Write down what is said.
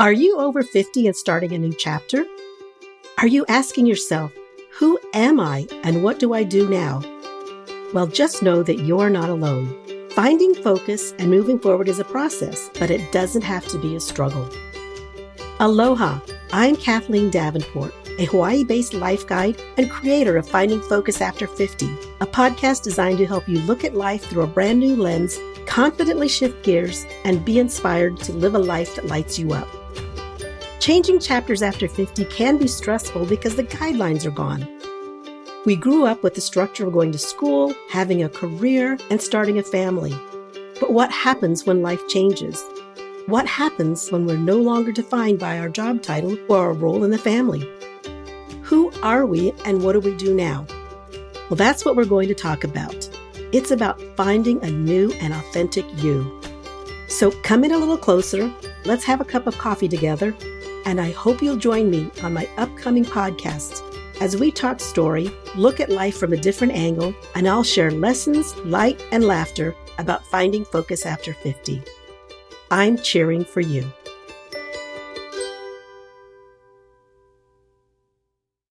Are you over 50 and starting a new chapter? Are you asking yourself, who am I and what do I do now? Well, just know that you're not alone. Finding focus and moving forward is a process, but it doesn't have to be a struggle. Aloha, I'm Kathleen Davenport, a Hawaii based life guide and creator of Finding Focus After 50, a podcast designed to help you look at life through a brand new lens, confidently shift gears, and be inspired to live a life that lights you up. Changing chapters after 50 can be stressful because the guidelines are gone. We grew up with the structure of going to school, having a career, and starting a family. But what happens when life changes? What happens when we're no longer defined by our job title or our role in the family? Who are we and what do we do now? Well, that's what we're going to talk about. It's about finding a new and authentic you. So come in a little closer, let's have a cup of coffee together, and I hope you'll join me on my upcoming podcast as we talk story, look at life from a different angle, and I'll share lessons, light, and laughter about finding focus after 50. I'm cheering for you.